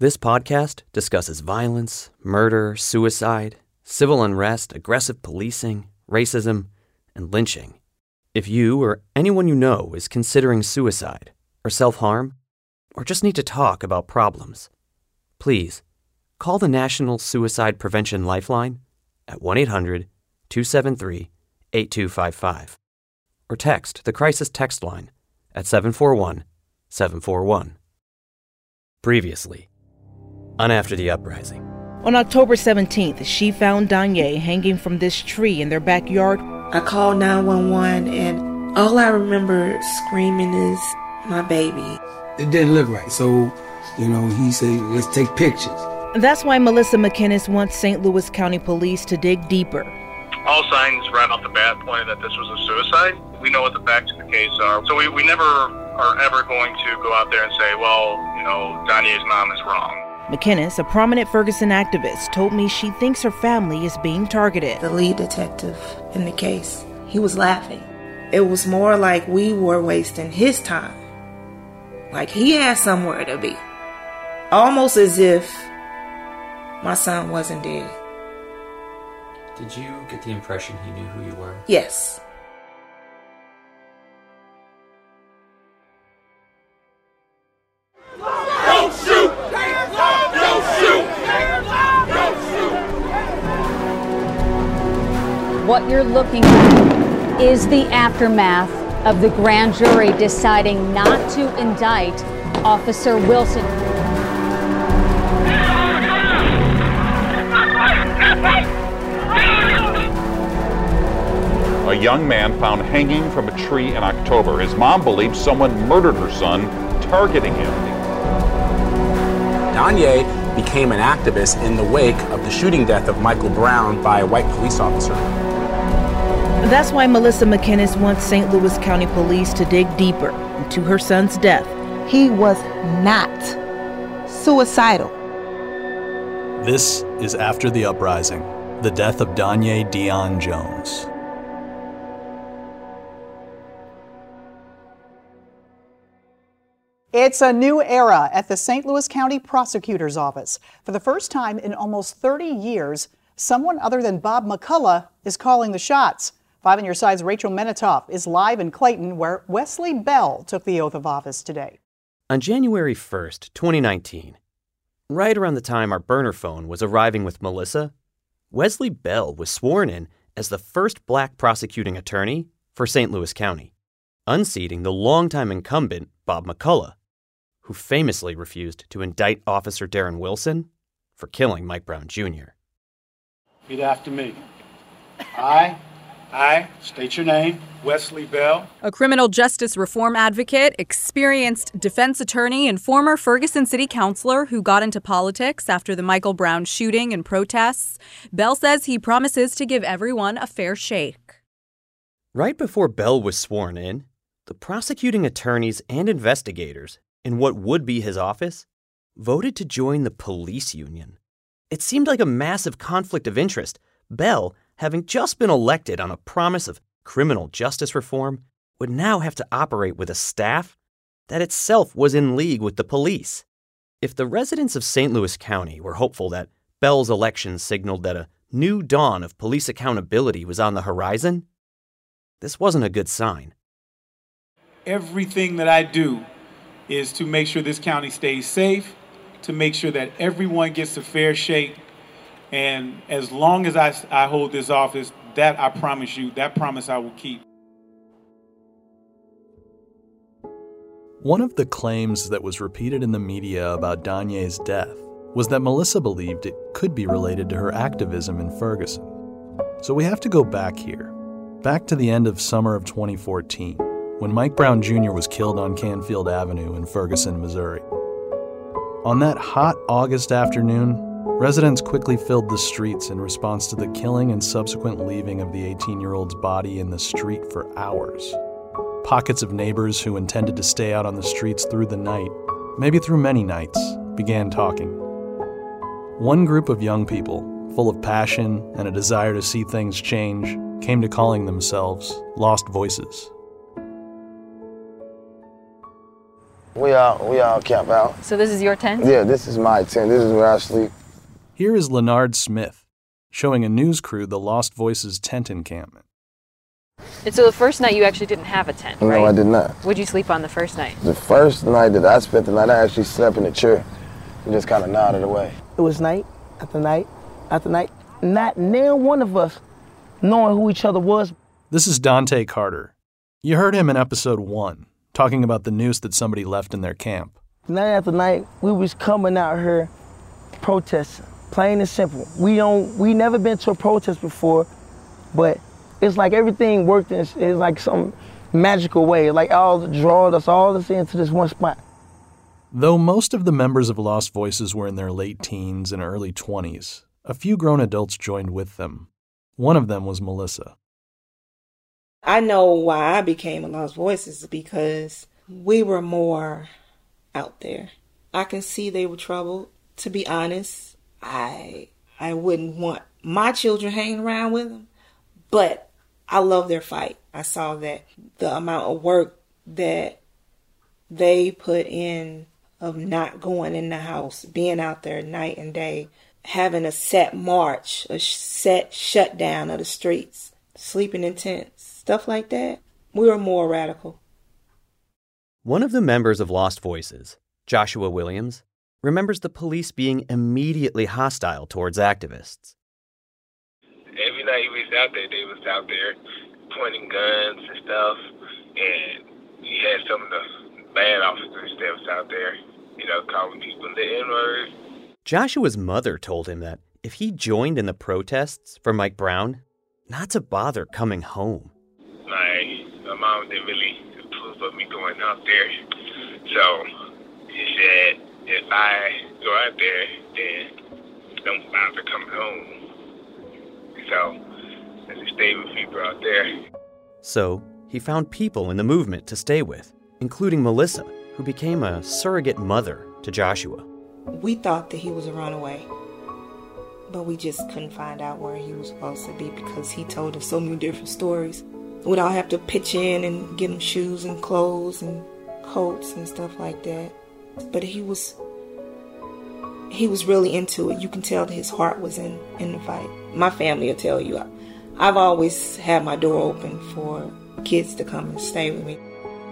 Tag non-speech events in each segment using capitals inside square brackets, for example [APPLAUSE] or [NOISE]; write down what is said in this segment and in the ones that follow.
This podcast discusses violence, murder, suicide, civil unrest, aggressive policing, racism, and lynching. If you or anyone you know is considering suicide or self harm, or just need to talk about problems, please call the National Suicide Prevention Lifeline at 1 800 273 8255 or text the crisis text line at 741 741. Previously, on After the Uprising. On October 17th, she found Danye hanging from this tree in their backyard. I called 911 and all I remember screaming is my baby. It didn't look right, so, you know, he said, let's take pictures. That's why Melissa McKinnies wants St. Louis County Police to dig deeper. All signs right off the bat pointed that this was a suicide. We know what the facts of the case are, so we, we never are ever going to go out there and say, well, you know, Danye's mom is wrong. McKinnies, a prominent Ferguson activist, told me she thinks her family is being targeted. The lead detective in the case, he was laughing. It was more like we were wasting his time. Like he had somewhere to be. Almost as if my son wasn't dead. Did you get the impression he knew who you were? Yes. What you're looking at is the aftermath of the grand jury deciding not to indict Officer Wilson. A young man found hanging from a tree in October. His mom believes someone murdered her son, targeting him. Danye became an activist in the wake of the shooting death of Michael Brown by a white police officer. That's why Melissa McKinnies wants St. Louis County Police to dig deeper into her son's death. He was not suicidal. This is After the Uprising The Death of Danye Dion Jones. It's a new era at the St. Louis County Prosecutor's Office. For the first time in almost 30 years, someone other than Bob McCulloch is calling the shots. Five on your side's Rachel Menitoff is live in Clayton, where Wesley Bell took the oath of office today. On January 1st, 2019, right around the time our burner phone was arriving with Melissa, Wesley Bell was sworn in as the first black prosecuting attorney for St. Louis County, unseating the longtime incumbent Bob McCulloch, who famously refused to indict Officer Darren Wilson for killing Mike Brown Jr. Repeat after me. I, I, state your name, Wesley Bell. A criminal justice reform advocate, experienced defense attorney, and former Ferguson City Councilor who got into politics after the Michael Brown shooting and protests, Bell says he promises to give everyone a fair shake. Right before Bell was sworn in, the prosecuting attorneys and investigators in what would be his office voted to join the police union. It seemed like a massive conflict of interest. Bell, having just been elected on a promise of criminal justice reform, would now have to operate with a staff that itself was in league with the police. If the residents of St. Louis County were hopeful that Bell's election signaled that a new dawn of police accountability was on the horizon, this wasn't a good sign. Everything that I do is to make sure this county stays safe, to make sure that everyone gets a fair shake. And as long as I, I hold this office, that I promise you, that promise I will keep. One of the claims that was repeated in the media about Danye's death was that Melissa believed it could be related to her activism in Ferguson. So we have to go back here, back to the end of summer of 2014, when Mike Brown Jr. was killed on Canfield Avenue in Ferguson, Missouri. On that hot August afternoon, residents quickly filled the streets in response to the killing and subsequent leaving of the 18 year old's body in the street for hours. Pockets of neighbors who intended to stay out on the streets through the night, maybe through many nights, began talking. One group of young people, full of passion and a desire to see things change, came to calling themselves Lost Voices. We all we all camp out. So this is your tent? Yeah, this is my tent. This is where I sleep. Here is Leonard Smith showing a news crew the Lost Voices tent encampment. And so the first night you actually didn't have a tent, right? No, I did not. Would you sleep on the first night? The first night that I spent the night, I actually slept in a chair and just kind of nodded away. It was night after night after night. Not near one of us knowing who each other was. This is Dante Carter. You heard him in episode one, talking about the noose that somebody left in their camp. Night after night, we was coming out here protesting, plain and simple. We don't, we never been to a protest before, but it's like everything worked in, it's like some magical way. Like all drawed us all us into this one spot. Though most of the members of Lost Voices were in their late teens and early 20s, a few grown adults joined with them. One of them was Melissa. I know why I became a Lost Voices because we were more out there. I can see they were troubled. To be honest, I I wouldn't want my children hanging around with them, but I love their fight. I saw that the amount of work that they put in of not going in the house, being out there night and day, having a set march, a set shutdown of the streets, sleeping in tents, stuff like that. We were more radical. One of the members of Lost Voices, Joshua Williams, remembers the police being immediately hostile towards activists. Every night we was out there, they was out there pointing guns and stuff, and you had some of the bad officers that was out there, you know, calling people the N-word. Joshua's mother told him that if he joined in the protests for Mike Brown, not to bother coming home. My, my mom didn't really approve of me going out there, so she said if I go out there, then don't bother coming home. So I just stayed with people out there. So he found people in the movement to stay with, including Melissa, who became a surrogate mother to Joshua. We thought that he was a runaway, but we just couldn't find out where he was supposed to be because he told us so many different stories. We'd all have to pitch in and get him shoes and clothes and coats and stuff like that. But he was he was really into it. You can tell that his heart was in in the fight. My family will tell you, I, I've always had my door open for kids to come and stay with me.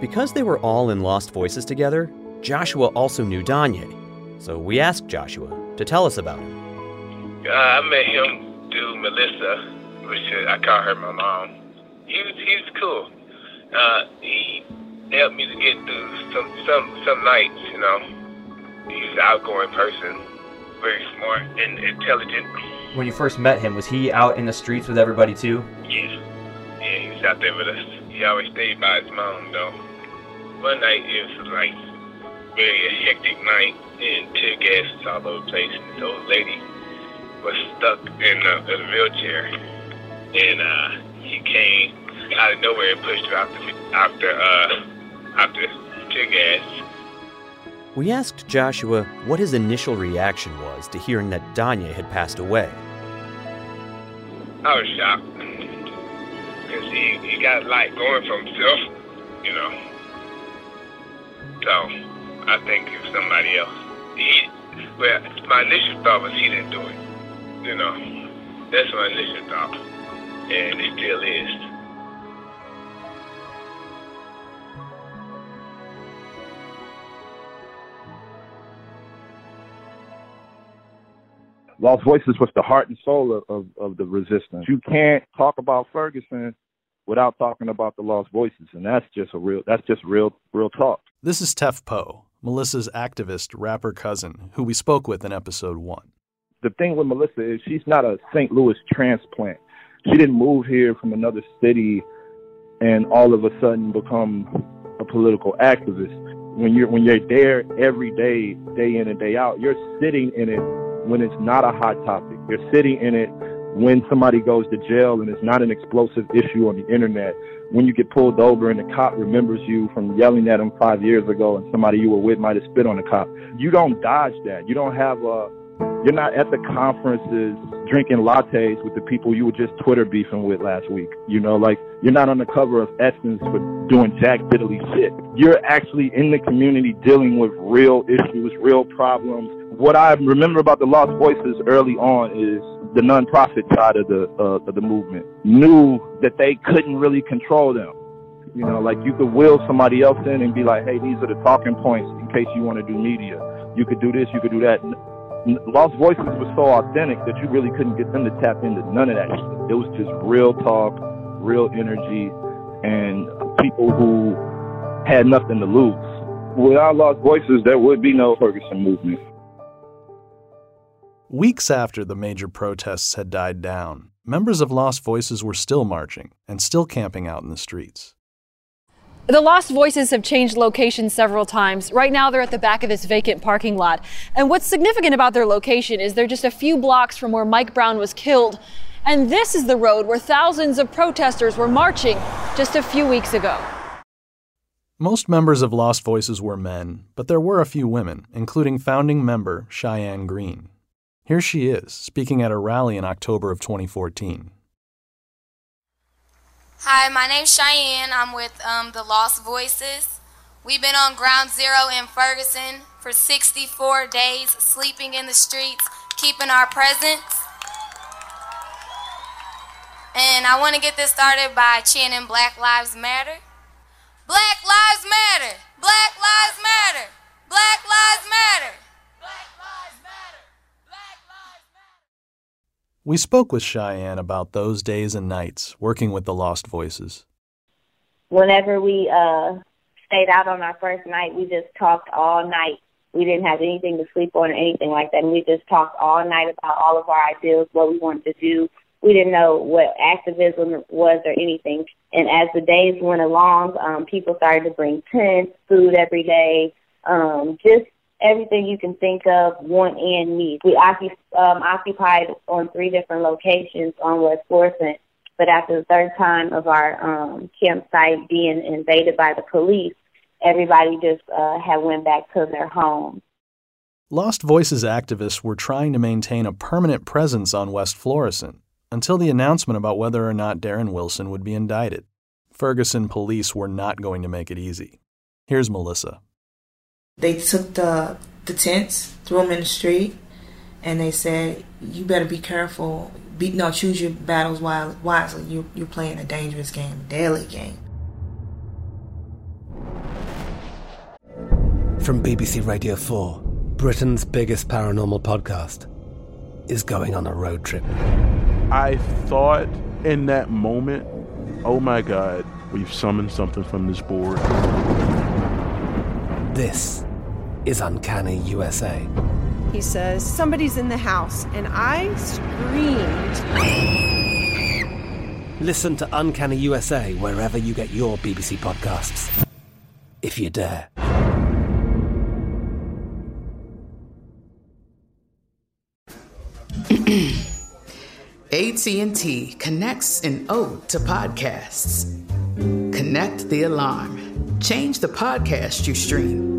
Because they were all in Lost Voices together, Joshua also knew Danye. So we asked Joshua to tell us about him. Uh, I met him through Melissa, which I call her my mom. He was he was cool. Uh, he helped me to get through some some some nights. You know, he's an outgoing person, very smart and intelligent. When you first met him, was he out in the streets with everybody too? Yeah, yeah, he was out there with us. He always stayed by his mom though. One night it was like very hectic night and tear gas was all over the place. And this old lady was stuck in a, in a wheelchair, and uh, he came out of nowhere and pushed her out the out the uh, out the tear gas. We asked Joshua what his initial reaction was to hearing that Danye had passed away. I was shocked because he, he got light going for himself, you know. So I think it was somebody else. He, well, my initial thought was he didn't do it. You know, that's my initial thought, and it still is. Lost Voices was the heart and soul of, of, of, the resistance. You can't talk about Ferguson without talking about the Lost Voices, and that's just a real that's just real real talk. This is Tef Poe, Melissa's activist rapper cousin, who we spoke with in episode one. The thing with Melissa is she's not a St. Louis transplant. She didn't move here from another city and all of a sudden become a political activist. When you're when you're there every day, day in and day out, you're sitting in it when it's not a hot topic. You're sitting in it when somebody goes to jail and it's not an explosive issue on the internet. When you get pulled over and the cop remembers you from yelling at him five years ago and somebody you were with might have spit on the cop. You don't dodge that. You don't have a, you're not at the conferences drinking lattes with the people you were just Twitter beefing with last week. You know, like you're not on the cover of Essence for doing jack diddly shit. You're actually in the community dealing with real issues, real problems, what I remember about the Lost Voices early on is the nonprofit side of the uh, of the movement knew that they couldn't really control them. You know, like you could will somebody else in and be like, "Hey, these are the talking points in case you want to do media. You could do this, you could do that." Lost Voices was so authentic that you really couldn't get them to tap into none of that. It was just real talk, real energy, and people who had nothing to lose. Without Lost Voices, there would be no Ferguson movement. Weeks after the major protests had died down, members of Lost Voices were still marching and still camping out in the streets. The Lost Voices have changed location several times. Right now, they're at the back of this vacant parking lot. And what's significant about their location is they're just a few blocks from where Mike Brown was killed. And this is the road where thousands of protesters were marching just a few weeks ago. Most members of Lost Voices were men, but there were a few women, including founding member Cheyenne Green. Here she is, speaking at a rally in October of 2014. Hi, my name's Cheyenne. I'm with um, the Lost Voices. We've been on ground zero in Ferguson for 64 days, sleeping in the streets, keeping our presence. And I want to get this started by chanting Black Lives Matter. Black Lives Matter! Black Lives Matter! Black Lives Matter! We spoke with Cheyenne about those days and nights working with the Lost Voices. Whenever we uh, stayed out on our first night, we just talked all night. We didn't have anything to sleep on or anything like that. And we just talked all night about all of our ideas, what we wanted to do. We didn't know what activism was or anything. And as the days went along, um, people started to bring tents, food every day, um, just everything you can think of, want and need. We um, occupied on three different locations on West Florissant, but after the third time of our um, campsite being invaded by the police, everybody just uh, had went back to their homes. Lost Voices activists were trying to maintain a permanent presence on West Florissant until the announcement about whether or not Darren Wilson would be indicted. Ferguson police were not going to make it easy. Here's Melissa. They took the the tents, threw them in the street, and they said, "You better be careful. Be, no, choose your battles wisely. You, you're playing a dangerous game, deadly game." From BBC Radio 4, Britain's biggest paranormal podcast is going on a road trip. I thought in that moment, oh my God, we've summoned something from this board. This is Uncanny USA. He says, Somebody's in the house, and I screamed. Listen to Uncanny USA wherever you get your BBC podcasts, if you dare. [CLEARS THROAT] AT&T connects an ode to podcasts. Connect the alarm. Change the podcast you stream.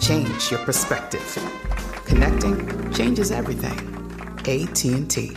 Change your perspective. Connecting changes everything. AT&T.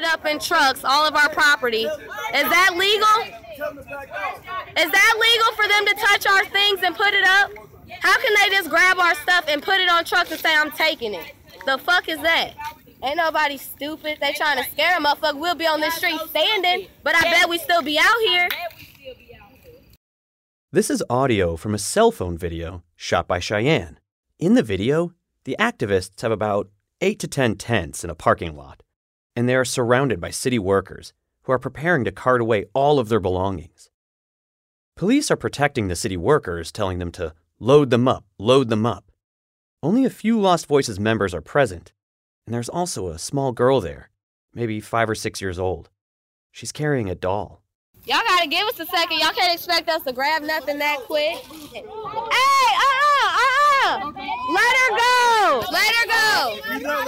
loaded up in trucks, all of our property. Is that legal? Is that legal for them to touch our things and put it up? How can they just grab our stuff and put it on trucks and say, I'm taking it? The fuck is that? Ain't nobody stupid. They trying to scare a motherfucker. We'll be on this street standing, but I bet we still be out here. This is audio from a cell phone video shot by Cheyenne. In the video, the activists have about 8 to 10 tents in a parking lot and they are surrounded by city workers who are preparing to cart away all of their belongings. Police are protecting the city workers, telling them to load them up, load them up. Only a few Lost Voices members are present, and there's also a small girl there, maybe five or six years old. She's carrying a doll. Y'all gotta give us a second. Y'all can't expect us to grab nothing that quick. Hey, uh-uh, uh-uh. Let her go. Let her go.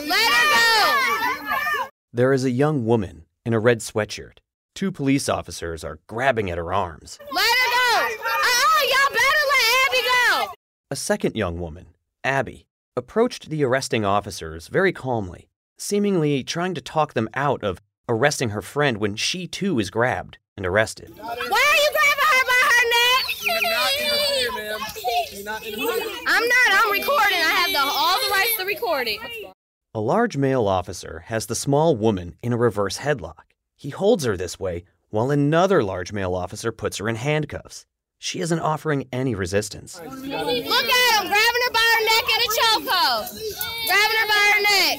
Let her go. There is a young woman in a red sweatshirt. Two police officers are grabbing at her arms. Let her go! Uh-uh, y'all better let Abby go! A second young woman, Abby, approached the arresting officers very calmly, seemingly trying to talk them out of arresting her friend when she too is grabbed and arrested. Why are you grabbing her by her neck? You're not interfere, ma'am. You're not interfere. I'm not. I'm recording. I have the, all the rights to record it. A large male officer has the small woman in a reverse headlock. He holds her this way while another large male officer puts her in handcuffs. She isn't offering any resistance. Look at him, grabbing her by her neck in a chokehold. Grabbing her by her neck.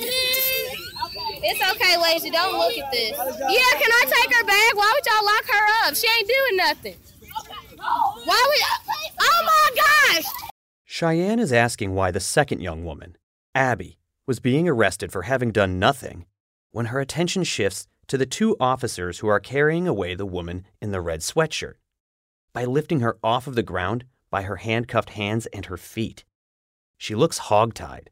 It's okay, Lazy. Don't look at this. Yeah, can I take her bag? Why would y'all lock her up? She ain't doing nothing. Why would. Oh my gosh! Cheyenne is asking why the second young woman, Abby, was being arrested for having done nothing when her attention shifts to the two officers who are carrying away the woman in the red sweatshirt by lifting her off of the ground by her handcuffed hands and her feet. She looks hogtied.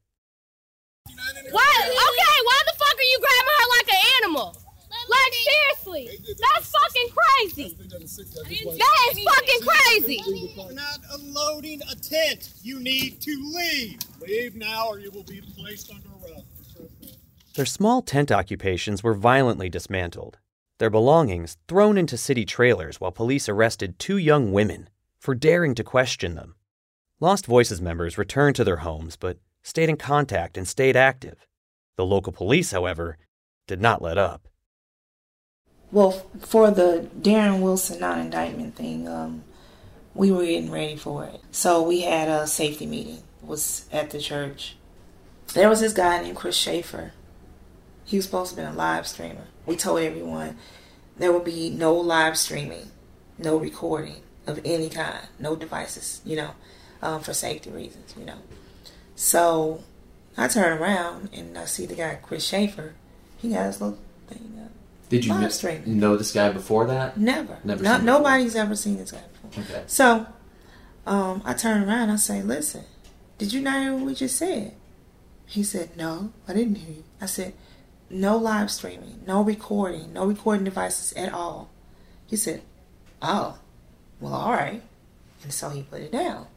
What? Okay, why the fuck are you grabbing her like an animal? Like seriously, that's fucking crazy. That is fucking crazy. We're not unloading a tent. You need to leave. Leave now or you will be placed under arrest. Their small tent occupations were violently dismantled, their belongings thrown into city trailers while police arrested two young women for daring to question them. Lost Voices members returned to their homes but stayed in contact and stayed active. The local police, however, did not let up. Well, for the Darren Wilson non indictment thing, um, we were getting ready for it. So we had a safety meeting. It was at the church. There was this guy named Chris Schaefer. He was supposed to be a live streamer. We told everyone there would be no live streaming, no recording of any kind, no devices, you know, um, for safety reasons, you know. So I turn around and I see the guy Chris Schaefer. He got his little thing up. Did you know this guy before that? Never. Never. No, nobody's ever seen this guy before. before. Okay. So um, I turn around. I say, "Listen, did you not hear what we just said?" He said, "No, I didn't hear you." I said, "No live streaming, no recording, no recording devices at all." He said, "Oh, well, all right." And so he put it down.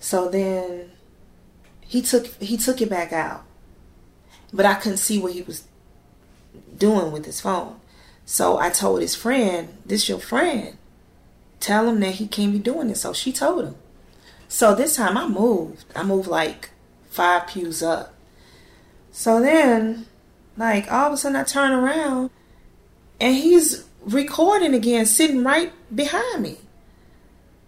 So then he took he took it back out, but I couldn't see what he was doing with his phone. So I told his friend, "This your friend." tell him that he can't be doing this. So she told him. So this time I moved. I moved like five pews up. So then, like all of a sudden I turn around and he's recording again, sitting right behind me.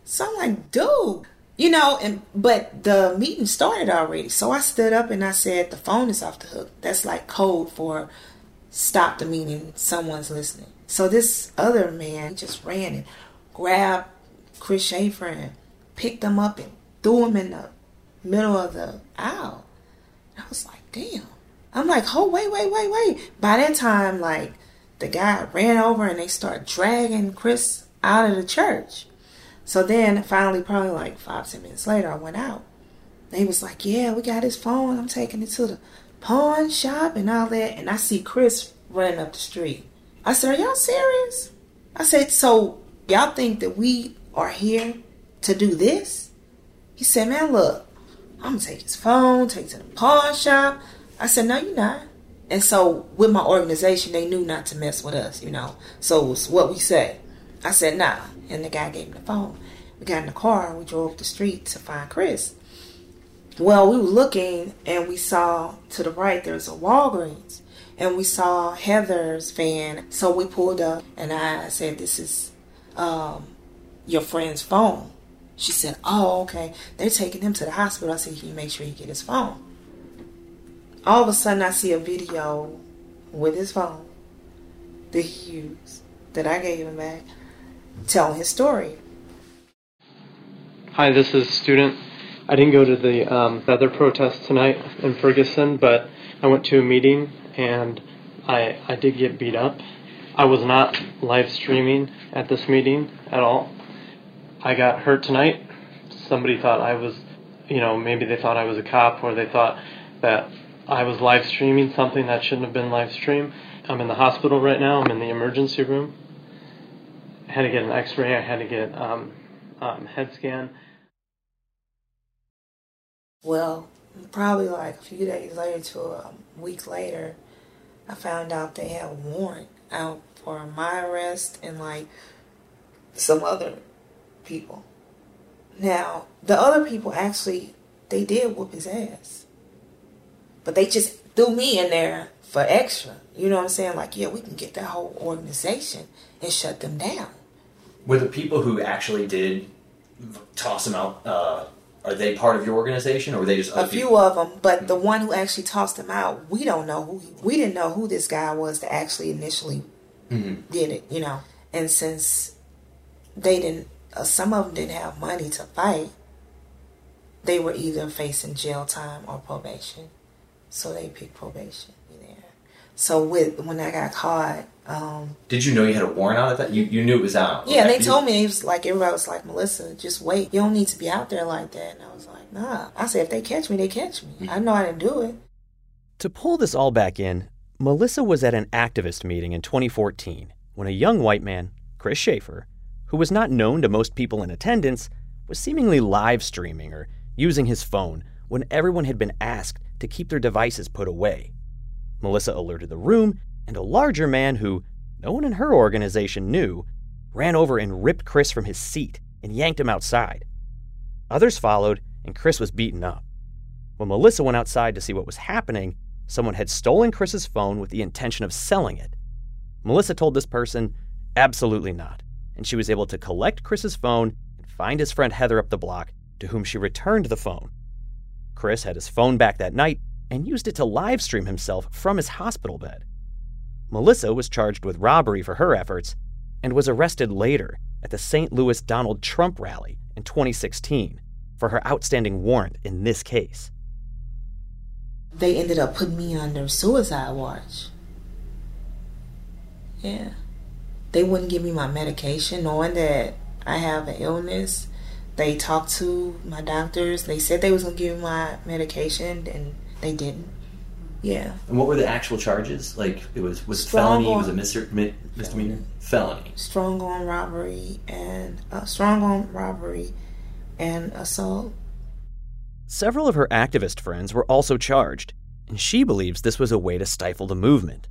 So I'm like, dude, you know, and but the meeting started already. So I stood up and I said, the phone is off the hook. That's like code for stop the meeting, someone's listening. So this other man just ran and grabbed Chris Schaefer and picked him up and threw him in the middle of the aisle. I was like, damn. I'm like, oh, wait, wait, wait, wait. By that time, like, the guy ran over and they start dragging Chris out of the church. So then, finally, probably like five, ten minutes later, I went out. They was like, yeah, we got his phone. I'm taking it to the pawn shop and all that. And I see Chris running up the street. I said, are y'all serious? I said, so y'all think that we are here to do this? He said, man, look, I'm gonna take his phone, take it to the pawn shop. I said, no, you're not. And so with my organization, they knew not to mess with us, you know. So it's what we say. I said, nah. And the guy gave me the phone. We got in the car and we drove up the street to find Chris. Well, we were looking and we saw to the right there's a Walgreens. And we saw Heather's van. So we pulled up and I said, This is um, your friend's phone. She said, Oh, okay. They're taking him to the hospital. I said, Can you make sure you get his phone? All of a sudden, I see a video with his phone that he used, that I gave him back, telling his story. Hi, this is student. I didn't go to the um, protest tonight in Ferguson, but I went to a meeting and I I did get beat up. I was not live streaming at this meeting at all. I got hurt tonight. Somebody thought I was, you know, maybe they thought I was a cop or they thought that I was live streaming something that shouldn't have been live streamed. I'm in the hospital right now. I'm in the emergency room. I had to get an X-ray. I had to get um, um, head scan. Well, probably like a few days later to a week later, I found out they had a warrant out for my arrest and like some other people. Now, the other people actually, they did whoop his ass. But they just threw me in there for extra. You know what I'm saying? Like, yeah, we can get that whole organization and shut them down. Were the people who actually did toss him out, uh, are they part of your organization or were they just A few people? of them, but the one who actually tossed him out, we don't know who he, we didn't know who this guy was that actually initially Mhm. did it, you know. And since they didn't, uh, some of them didn't have money to fight, they were either facing jail time or probation. So they picked probation there. So with when I got caught, um, Did you know you had a warrant out at that? You, you knew it was out. yeah, okay. they told me it was like everybody was like, Melissa, just wait. You don't need to be out there like that. And I was like, Nah. I said if they catch me, they catch me. I know I didn't do it. To pull this all back in, Melissa was at an activist meeting in 2014 when a young white man, Chris Schaefer, who was not known to most people in attendance, was seemingly live streaming or using his phone when everyone had been asked to keep their devices put away. Melissa alerted the room, and a larger man who no one in her organization knew ran over and ripped Chris from his seat and yanked him outside. Others followed, and Chris was beaten up. When Melissa went outside to see what was happening, someone had stolen Chris's phone with the intention of selling it. Melissa told this person, absolutely not, and she was able to collect Chris's phone and find his friend Heather up the block, to whom she returned the phone. Chris had his phone back that night and used it to live stream himself from his hospital bed. Melissa was charged with robbery for her efforts and was arrested later at the St. Louis Donald Trump rally in 2016 for her outstanding warrant in this case. They ended up putting me on under suicide watch. Yeah. They wouldn't give me my medication knowing that I have an illness. They talked to my doctors. They said they was to give me my medication and they didn't. Yeah. And what were the actual charges? Like it was was Strong felony, on- was it misder- mi- misdemeanor? Felony. Strong-arm robbery and uh, strong-arm robbery and assault. Several of her activist friends were also charged, and she believes this was a way to stifle the movement.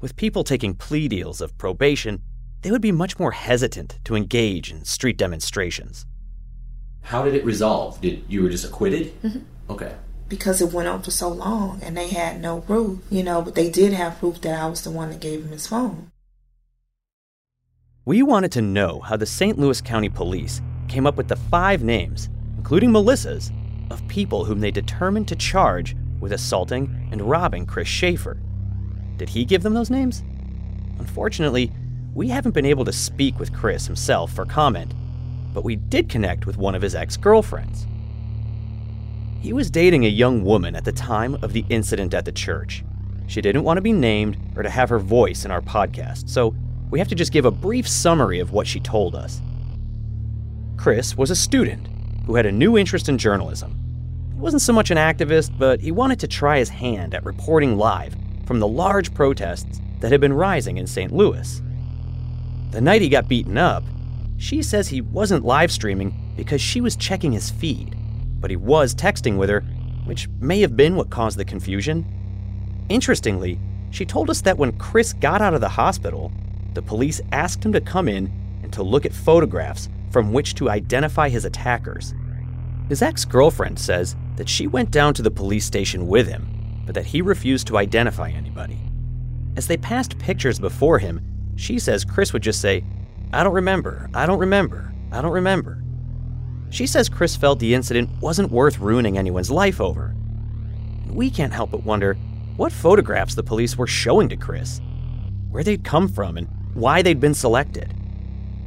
With people taking plea deals of probation, they would be much more hesitant to engage in street demonstrations. How did it resolve? Did you were just acquitted? Mhm. Okay. Because it went on for so long and they had no proof, you know, but they did have proof that I was the one that gave him his phone. We wanted to know how the St. Louis County Police came up with the five names, including Melissa's, of people whom they determined to charge with assaulting and robbing Chris Schaefer. Did he give them those names? Unfortunately, we haven't been able to speak with Chris himself for comment, but we did connect with one of his ex girlfriends. He was dating a young woman at the time of the incident at the church. She didn't want to be named or to have her voice in our podcast, so we have to just give a brief summary of what she told us. Chris was a student who had a new interest in journalism. He wasn't so much an activist, but he wanted to try his hand at reporting live from the large protests that had been rising in St. Louis. The night he got beaten up, she says he wasn't live streaming because she was checking his feed, but he was texting with her, which may have been what caused the confusion. Interestingly, she told us that when Chris got out of the hospital, the police asked him to come in and to look at photographs from which to identify his attackers. His ex girlfriend says that she went down to the police station with him, but that he refused to identify anybody. As they passed pictures before him, she says Chris would just say, I don't remember, I don't remember, I don't remember. She says Chris felt the incident wasn't worth ruining anyone's life over. And we can't help but wonder what photographs the police were showing to Chris, where they'd come from, and why they'd been selected.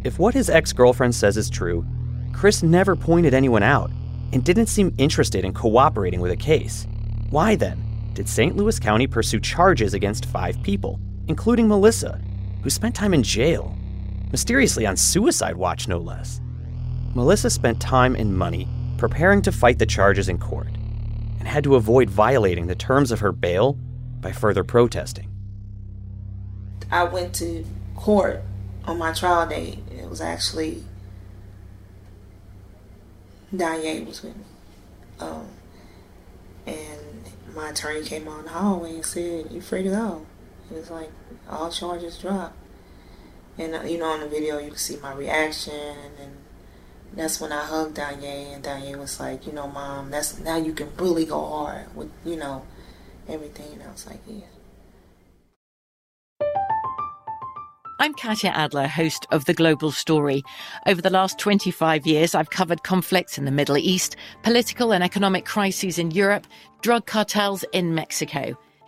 If what his ex girlfriend says is true, Chris never pointed anyone out and didn't seem interested in cooperating with a case. Why then did St. Louis County pursue charges against five people, including Melissa, who spent time in jail, mysteriously on suicide watch, no less? Melissa spent time and money preparing to fight the charges in court and had to avoid violating the terms of her bail by further protesting. I went to court on my trial date. It was actually Danye was with me. Um, and my attorney came on the hallway and said, You free to go. It was like, all charges dropped. And, uh, you know, on the video, you can see my reaction. And that's when I hugged Danye. And Danye was like, You know, mom, that's now you can really go hard with, you know, everything. And I was like, Yeah. I'm Katya Adler, host of The Global Story. Over the last 25 years, I've covered conflicts in the Middle East, political and economic crises in Europe, drug cartels in Mexico.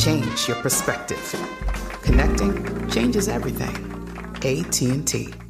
Change your perspective. Connecting changes everything. AT&T.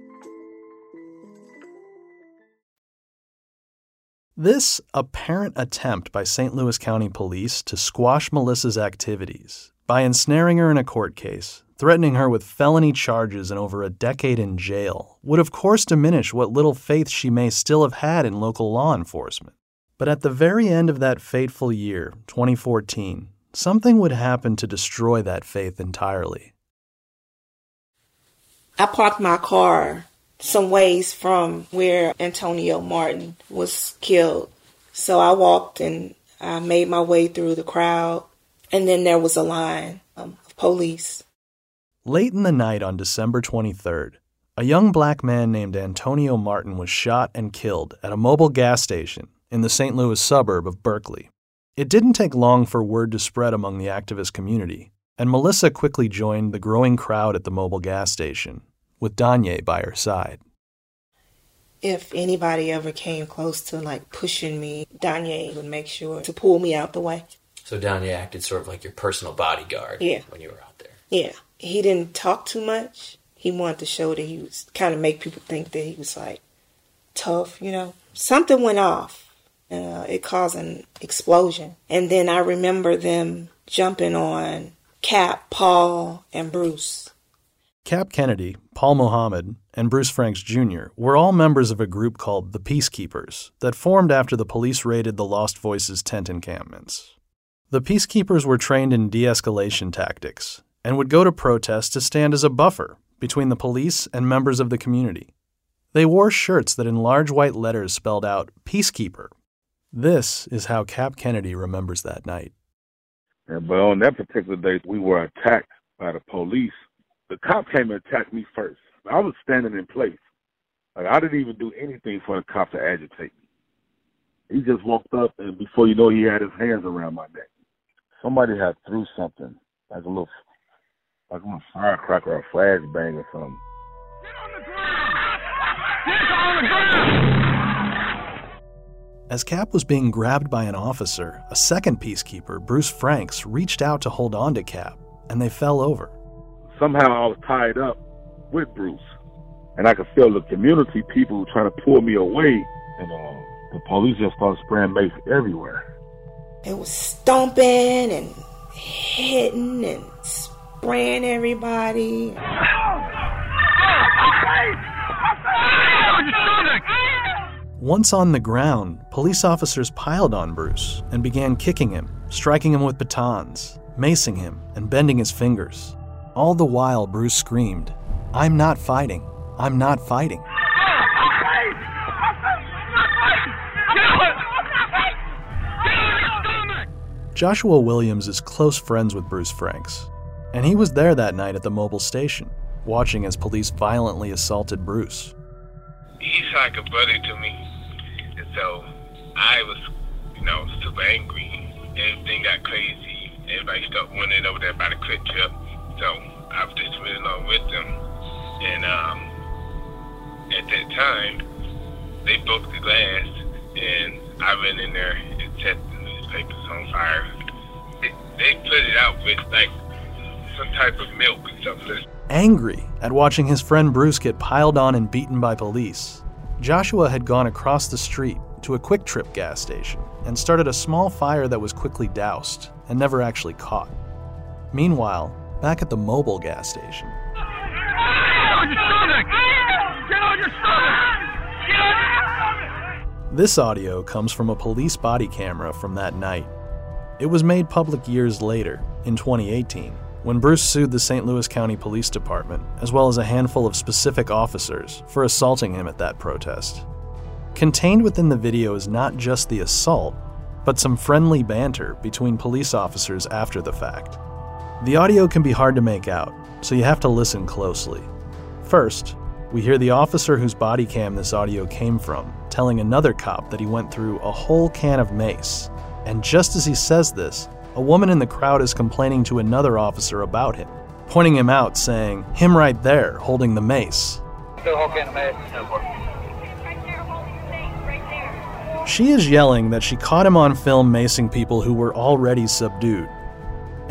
This apparent attempt by St. Louis County Police to squash Melissa's activities by ensnaring her in a court case, threatening her with felony charges and over a decade in jail, would of course diminish what little faith she may still have had in local law enforcement. But at the very end of that fateful year, 2014, something would happen to destroy that faith entirely. I parked my car some ways from where Antonio Martin was killed. So I walked and I made my way through the crowd, and then there was a line um, of police. Late in the night on December 23rd, a young black man named Antonio Martin was shot and killed at a Mobil gas station in the St. Louis suburb of Berkeley. It didn't take long for word to spread among the activist community, and Melissa quickly joined the growing crowd at the Mobil gas station with Danye by her side. If anybody ever came close to like pushing me, Danye would make sure to pull me out the way. So Danye acted sort of like your personal bodyguard Yeah. when you were out there. Yeah. He didn't talk too much. He wanted to show that he was kind of make people think that he was like tough, you know. Something went off. Uh, it caused an explosion. And then I remember them jumping on Cap, Paul, and Bruce. Cap Kennedy, Paul Mohammed, and Bruce Franks Jr. were all members of a group called the Peacekeepers that formed after the police raided the Lost Voices tent encampments. The Peacekeepers were trained in de escalation tactics and would go to protests to stand as a buffer between the police and members of the community. They wore shirts that in large white letters spelled out Peacekeeper. This is how Cap Kennedy remembers that night. And, but on that particular day, we were attacked by the police. The cop came and attacked me first. I was standing in place. Like I didn't even do anything for the cop to agitate me. He just walked up, and before you know, he had his hands around my neck. Somebody had threw something, like a little, like a little firecracker or a flashbang or something. Get on the ground! Get on the ground! As Cap was being grabbed by an officer, a second peacekeeper, Bruce Franks, reached out to hold on to Cap, and they fell over. Somehow I was tied up with Bruce, and I could feel the community people trying to pull me away, and uh, the police just started spraying mace everywhere. It was stomping and hitting and spraying everybody. Once on the ground, police officers piled on Bruce and began kicking him, striking him with batons, macing him, and bending his fingers. All the while, Bruce screamed, I'm not fighting. I'm not fighting. Joshua Williams is close friends with Bruce Franks, and he was there that night at the Mobil station, watching as police violently assaulted Bruce. He's like a brother to me. And so I was, you know, super angry. Everything got crazy. Everybody started running over there by the QuickTrip. So I was just running along with them. And um, at that time, they broke the glass, and I went in there and set the newspapers on fire. They, they put it out with like some type of milk or something. Angry at watching his friend Bruce get piled on and beaten by police, Joshua had gone across the street to a QuickTrip gas station and started a small fire that was quickly doused and never actually caught. Meanwhile, back at the Mobil gas station, this audio comes from a police body camera from that night. It was made public years later, in 2018, when Bruce sued the St. Louis County Police Department, as well as a handful of specific officers, for assaulting him at that protest. Contained within the video is not just the assault, but some friendly banter between police officers after the fact. The audio can be hard to make out, so you have to listen closely. First, we hear the officer whose body cam this audio came from telling another cop that he went through a whole can of mace. And just as he says this, a woman in the crowd is complaining to another officer about him, pointing him out, saying, Him right there, holding the mace. The whole mace. She is yelling that she caught him on film macing people who were already subdued.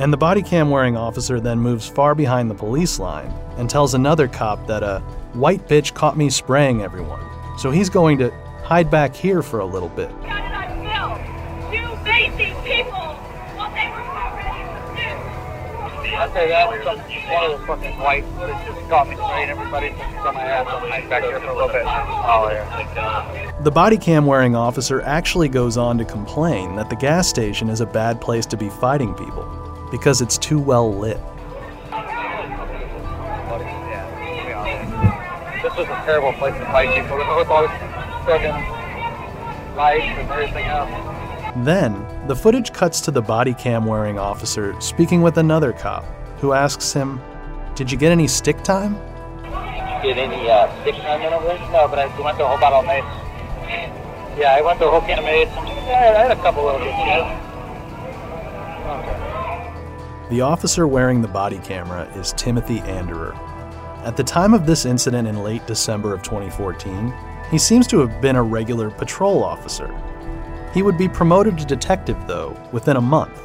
And the body cam wearing officer then moves far behind the police line and tells another cop that a white bitch caught me spraying everyone, so he's going to hide back here for a little bit. You basic people! What they were already I say that was some, one of the fucking white that just caught me spraying everybody since on my ass. I'm hiding back here for a little bit. Oh, yeah. The body cam wearing officer actually goes on to complain that the gas station is a bad place to be fighting people because it's too well lit. This was a terrible place to fight people with all this fucking lights and everything else. Then, the footage cuts to the body cam wearing officer speaking with another cop who asks him, Did you get any stick time? Get any uh, stick time in over there? No, but I went through a whole bottle of mace. Yeah, I went through a whole can of mace. Yeah, I had a couple of little bits, yeah. The officer wearing the body camera is Timothy Anderer. At the time of this incident in late December of 2014, he seems to have been a regular patrol officer. He would be promoted to detective, though, within a month.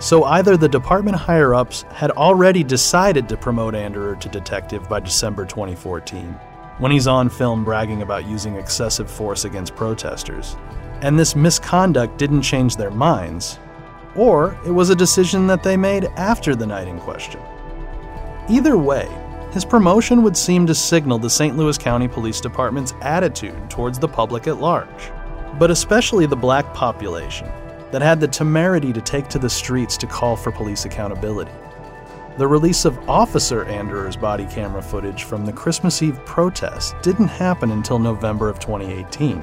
So either the department higher ups had already decided to promote Anderer to detective by December 2014, when he's on film bragging about using excessive force against protesters, and this misconduct didn't change their minds, or it was a decision that they made after the night in question. Either way, his promotion would seem to signal the St. Louis County Police Department's attitude towards the public at large, but especially the black population that had the temerity to take to the streets to call for police accountability. The release of Officer Anderer's body camera footage from the Christmas Eve protest didn't happen until November of 2018.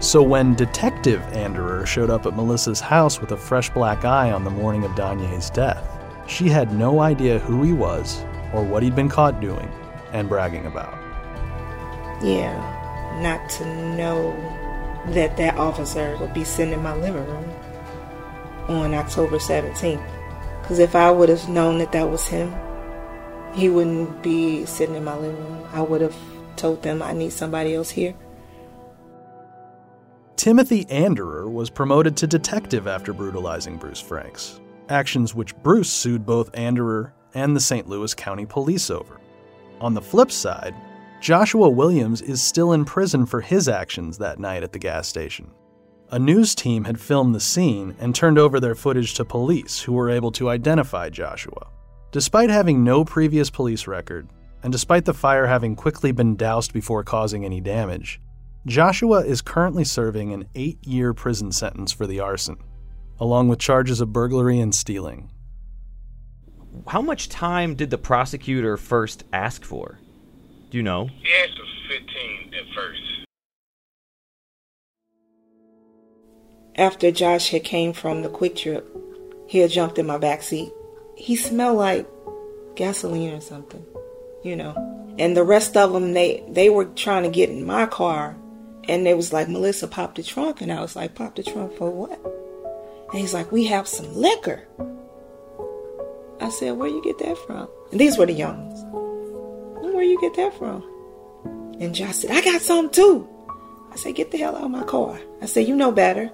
So when Detective Anderer showed up at Melissa's house with a fresh black eye on the morning of Danye's death, she had no idea who he was or what he'd been caught doing and bragging about. Yeah, not to know that that officer would be sitting in my living room on October 17th. Because if I would have known that that was him, he wouldn't be sitting in my living room. I would have told them I need somebody else here. Timothy Anderer was promoted to detective after brutalizing Bruce Franks, actions which Bruce sued both Anderer and the St. Louis County Police over. On the flip side, Joshua Williams is still in prison for his actions that night at the gas station. A news team had filmed the scene and turned over their footage to police, who were able to identify Joshua. Despite having no previous police record, and despite the fire having quickly been doused before causing any damage, Joshua is currently serving an eight year prison sentence for the arson, along with charges of burglary and stealing. How much time did the prosecutor first ask for? Do you know? He asked for 15 at first. After Josh had came from the QuickTrip, he had jumped in my back seat. He smelled like gasoline or something, you know. And the rest of them, they they were trying to get in my car, and they was like, Melissa, pop the trunk, and I was like, pop the trunk for what? And he's like, we have some liquor. I said, where you get that from? And these were the young ones. Where you get that from? And Josh said, I got some too. I said, Get the hell out of my car. I said, You know better.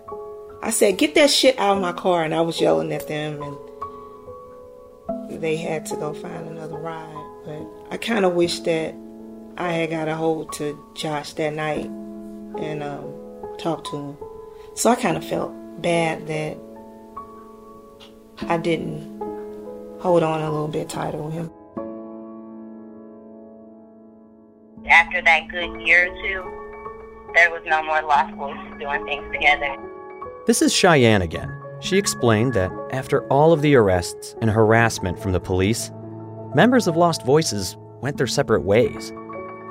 I said, Get that shit out of my car. And I was yelling at them, and they had to go find another ride. But I kind of wish that I had got a hold to Josh that night and um, talked to him. So I kind of felt bad that I didn't hold on a little bit tighter with him. After that good year or two, there was no more Lost Voices doing things together. This is Cheyenne again. She explained that after all of the arrests and harassment from the police, members of Lost Voices went their separate ways.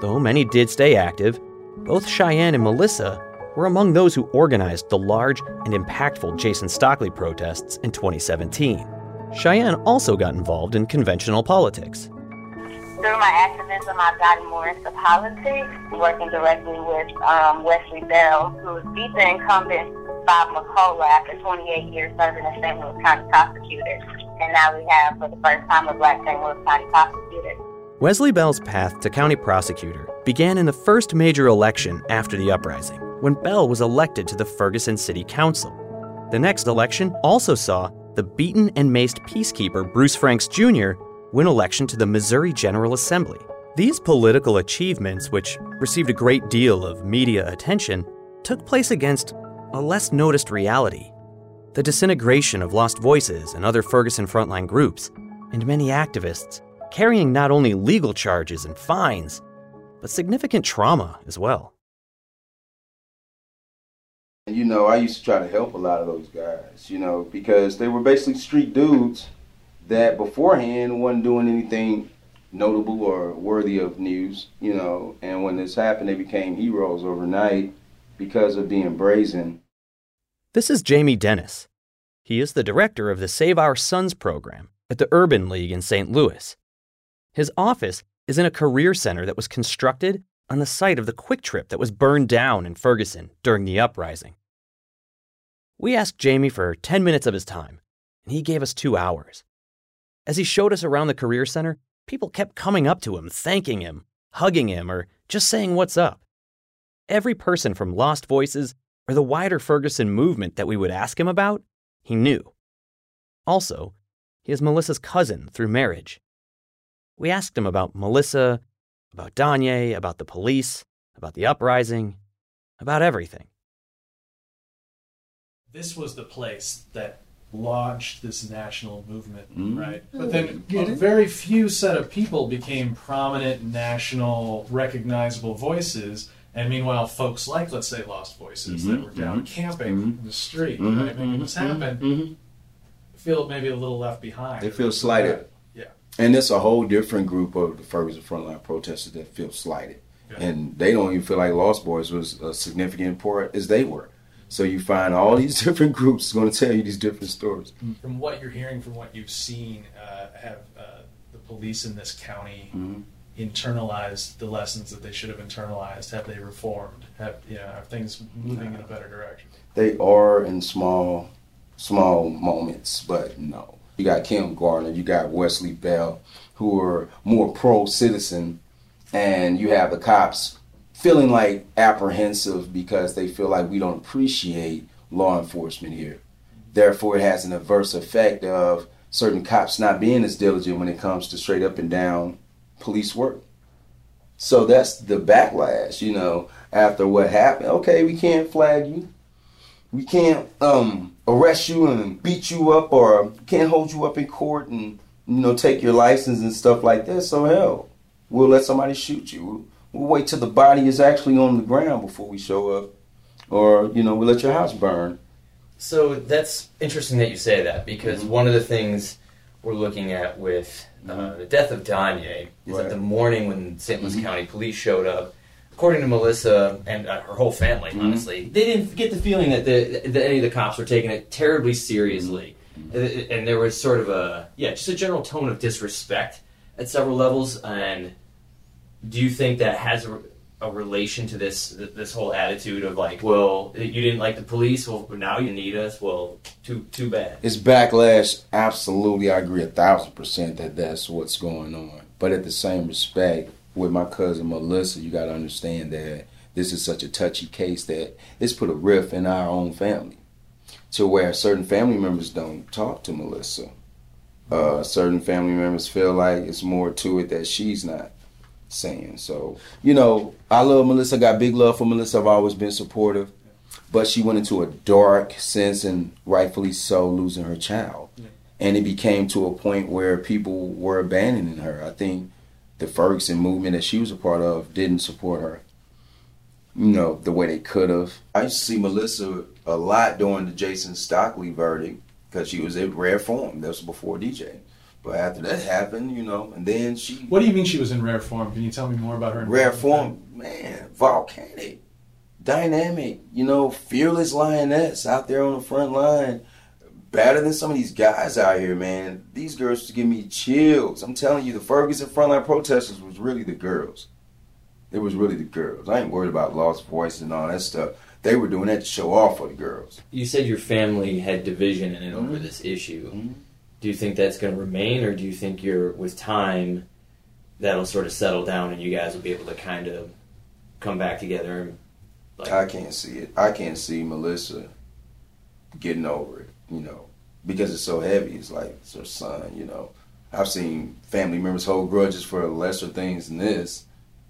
Though many did stay active, both Cheyenne and Melissa were among those who organized the large and impactful Jason Stockley protests in 2017. Cheyenne also got involved in conventional politics. Through my activism, I've gotten more into politics, working directly with um, Wesley Bell, who beat the incumbent Bob McCulloch after 28 years serving as St. Louis County prosecutor. And now we have, for the first time, a black St. Louis County prosecutor. Wesley Bell's path to county prosecutor began in the first major election after the uprising, when Bell was elected to the Ferguson City Council. The next election also saw the beaten and maced peacekeeper Bruce Franks Jr. win election to the Missouri General Assembly. These political achievements, which received a great deal of media attention, took place against a less noticed reality the disintegration of Lost Voices and other Ferguson frontline groups, and many activists carrying not only legal charges and fines, but significant trauma as well. You know, I used to try to help a lot of those guys, you know, because they were basically street dudes that beforehand wasn't doing anything notable or worthy of news, you know, and when this happened, they became heroes overnight because of being brazen. This is Jamie Dennis. He is the director of the Save Our Sons program at the Urban League in St. Louis. His office is in a career center that was constructed on the site of the QuickTrip that was burned down in Ferguson during the uprising. We asked Jamie for 10 minutes of his time, and he gave us two hours. As he showed us around the career center, people kept coming up to him, thanking him, hugging him, or just saying what's up. Every person from Lost Voices or the wider Ferguson movement that we would ask him about, he knew. Also, he is Melissa's cousin through marriage. We asked him about Melissa, about Danye, about the police, about the uprising, about everything. This was the place that launched this national movement, Mhm. right? Oh, But then a very few set of people became prominent national recognizable voices. And meanwhile, folks like, let's say, Lost Voices that Mhm, were down mhm, camping in the street, Mhm, right, making this happen, feel maybe a little left behind. They feel slighted. Yeah. And it's a whole different group of the Ferguson frontline protesters that feel slighted. And they don't even feel like Lost Boys was a significant part as they were. So you find all [LAUGHS] these different groups going to tell you these different stories. From what you're hearing, from what you've seen, uh, have uh, the police in this county Mhm. internalized the lessons that they should have internalized? Have they reformed? Have you know, are things moving in a better direction? They are in small, small moments, but no. You got Kim Gardner, you got Wesley Bell, who are more pro citizen, and you have the cops feeling like apprehensive because they feel like we don't appreciate law enforcement here. Therefore, it has an adverse effect of certain cops not being as diligent when it comes to straight up and down police work. So that's the backlash, you know, after what happened. Okay, we can't flag you. We can't um, arrest you and beat you up or can't hold you up in court and, you know, take your license and stuff like that. So hell, we'll let somebody shoot you. We'll, we'll wait till the body is actually on the ground before we show up. Or, you know, we'll let your house burn. So that's interesting that you say that because Mm-hmm. one of the things we're looking at with uh, the death of Danye is that the morning when St. Louis Mhm. County Police showed up, according to Melissa and uh, her whole family, Mm-hmm. honestly, they didn't get the feeling that, the, that any of the cops were taking it terribly seriously. Mm-hmm. And there was sort of a, yeah, just a general tone of disrespect at several levels. And do you think that has a, a relation to this this whole attitude of like, well, you didn't like the police, well, now you need us, well, too too bad. It's backlash. Absolutely, I agree a thousand percent that that's what's going on. But at the same respect, with my cousin Melissa, you got to understand that this is such a touchy case that it's put a rift in our own family to where certain family members don't talk to Melissa. Uh, certain family members feel like it's more to it that she's not saying. So, you know, I love Melissa, I got big love for Melissa. I've always been supportive. But she went into a dark sense and rightfully so, losing her child. Yeah. And it became to a point where people were abandoning her. I think the Ferguson movement that she was a part of didn't support her, you know, the way they could have. I used to see Melissa a lot during the Jason Stockley verdict because she was in rare form. That was before DJ. But after that happened, you know, and then she. What do you mean she was in rare form? Can you tell me more about her? Rare form, man, volcanic, dynamic, you know, fearless lioness out there on the front line better than some of these guys out here, man. These girls just give me chills. I'm telling you, the Ferguson frontline protesters was really the girls. It was really the girls. I ain't worried about lost voice and all that stuff. They were doing that to show off for the girls. You said your family had division in it over mm-hmm. this issue. Mm-hmm. Do you think that's going to remain, or do you think you're with time that'll sort of settle down and you guys will be able to kind of come back together? And, like, I can't see it. I can't see Melissa getting over it you know, because it's so heavy. It's like it's her son, you know. I've seen family members hold grudges for lesser things than this.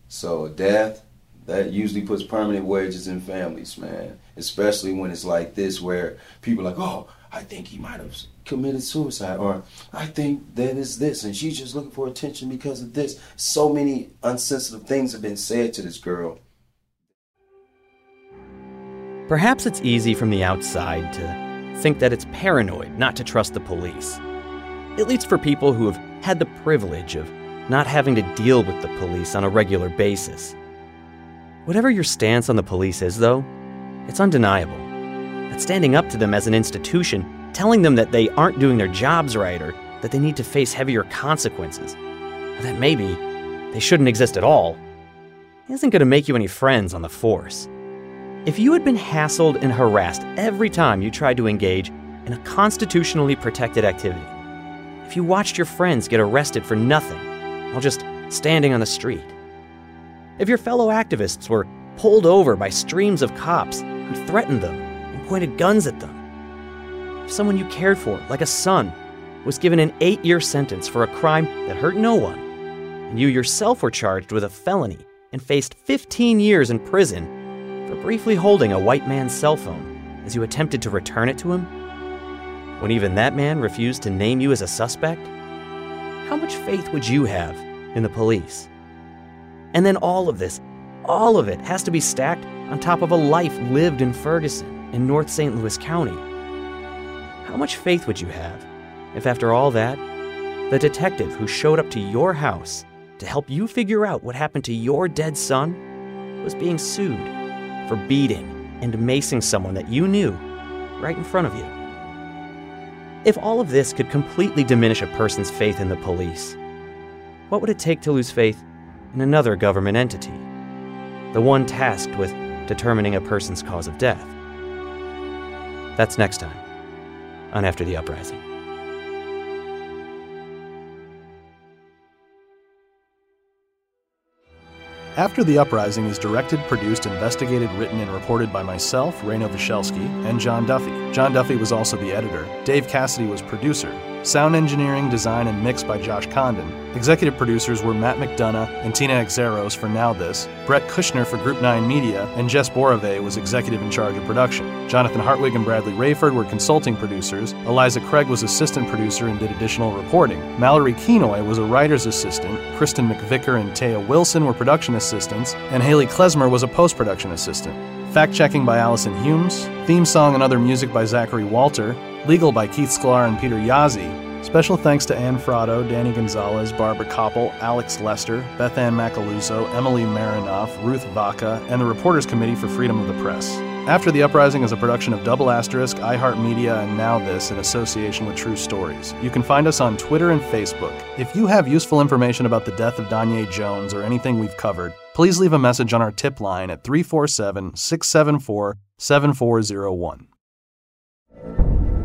So death, that usually puts permanent wedges in families, man. Especially when it's like this, where people are like, oh, I think he might have committed suicide, or I think that is this, and she's just looking for attention because of this. So many unsensitive things have been said to this girl. Perhaps it's easy from the outside to think that it's paranoid not to trust the police. At least for people who have had the privilege of not having to deal with the police on a regular basis. Whatever your stance on the police is, though, it's undeniable that standing up to them as an institution, telling them that they aren't doing their jobs right or that they need to face heavier consequences, or that maybe they shouldn't exist at all, isn't going to make you any friends on the force. If you had been hassled and harassed every time you tried to engage in a constitutionally protected activity, if you watched your friends get arrested for nothing while just standing on the street, if your fellow activists were pulled over by streams of cops who threatened them and pointed guns at them, if someone you cared for, like a son, was given an eight year sentence for a crime that hurt no one, and you yourself were charged with a felony and faced 15 years in prison briefly holding a white man's cell phone as you attempted to return it to him? When even that man refused to name you as a suspect? How much faith would you have in the police? And then all of this, all of it has to be stacked on top of a life lived in Ferguson in North St. Louis County. How much faith would you have if, after all that, the detective who showed up to your house to help you figure out what happened to your dead son was being sued for beating and macing someone that you knew right in front of you. If all of this could completely diminish a person's faith in the police, what would it take to lose faith in another government entity? The one tasked with determining a person's cause of death. That's next time on After the Uprising. After the Uprising is directed, produced, investigated, written, and reported by myself, Reno Vyshelsky, and John Duffy. John Duffy was also the editor. Dave Cassidy was producer. Sound engineering, design, and mix by Josh Condon. Executive producers were Matt McDonough and Tina Exarhos for Now This, Brett Kushner for Group 9 Media, and Jess Borave was executive in charge of production. Jonathan Hartwig and Bradley Rayford were consulting producers. Eliza Craig was assistant producer and did additional reporting. Mallory Kenoy was a writer's assistant. Kristen McVicker and Taya Wilson were production assistants, and Haley Klesmer was a post production assistant. Fact checking by Allison Humes, theme song and other music by Zachary Walter, Legal by Keith Sklar and Peter Yazzie. Special thanks to Ann Frado, Danny Gonzalez, Barbara Koppel, Alex Lester, Beth Ann Macaluso, Emily Marinoff, Ruth Vaca, and the Reporters Committee for Freedom of the Press. After the Uprising is a production of Double Asterisk, iHeartMedia, and Now This in association with True Stories. You can find us on Twitter and Facebook. If you have useful information about the death of Danye Jones or anything we've covered, please leave a message on our tip line at 347 674 7401.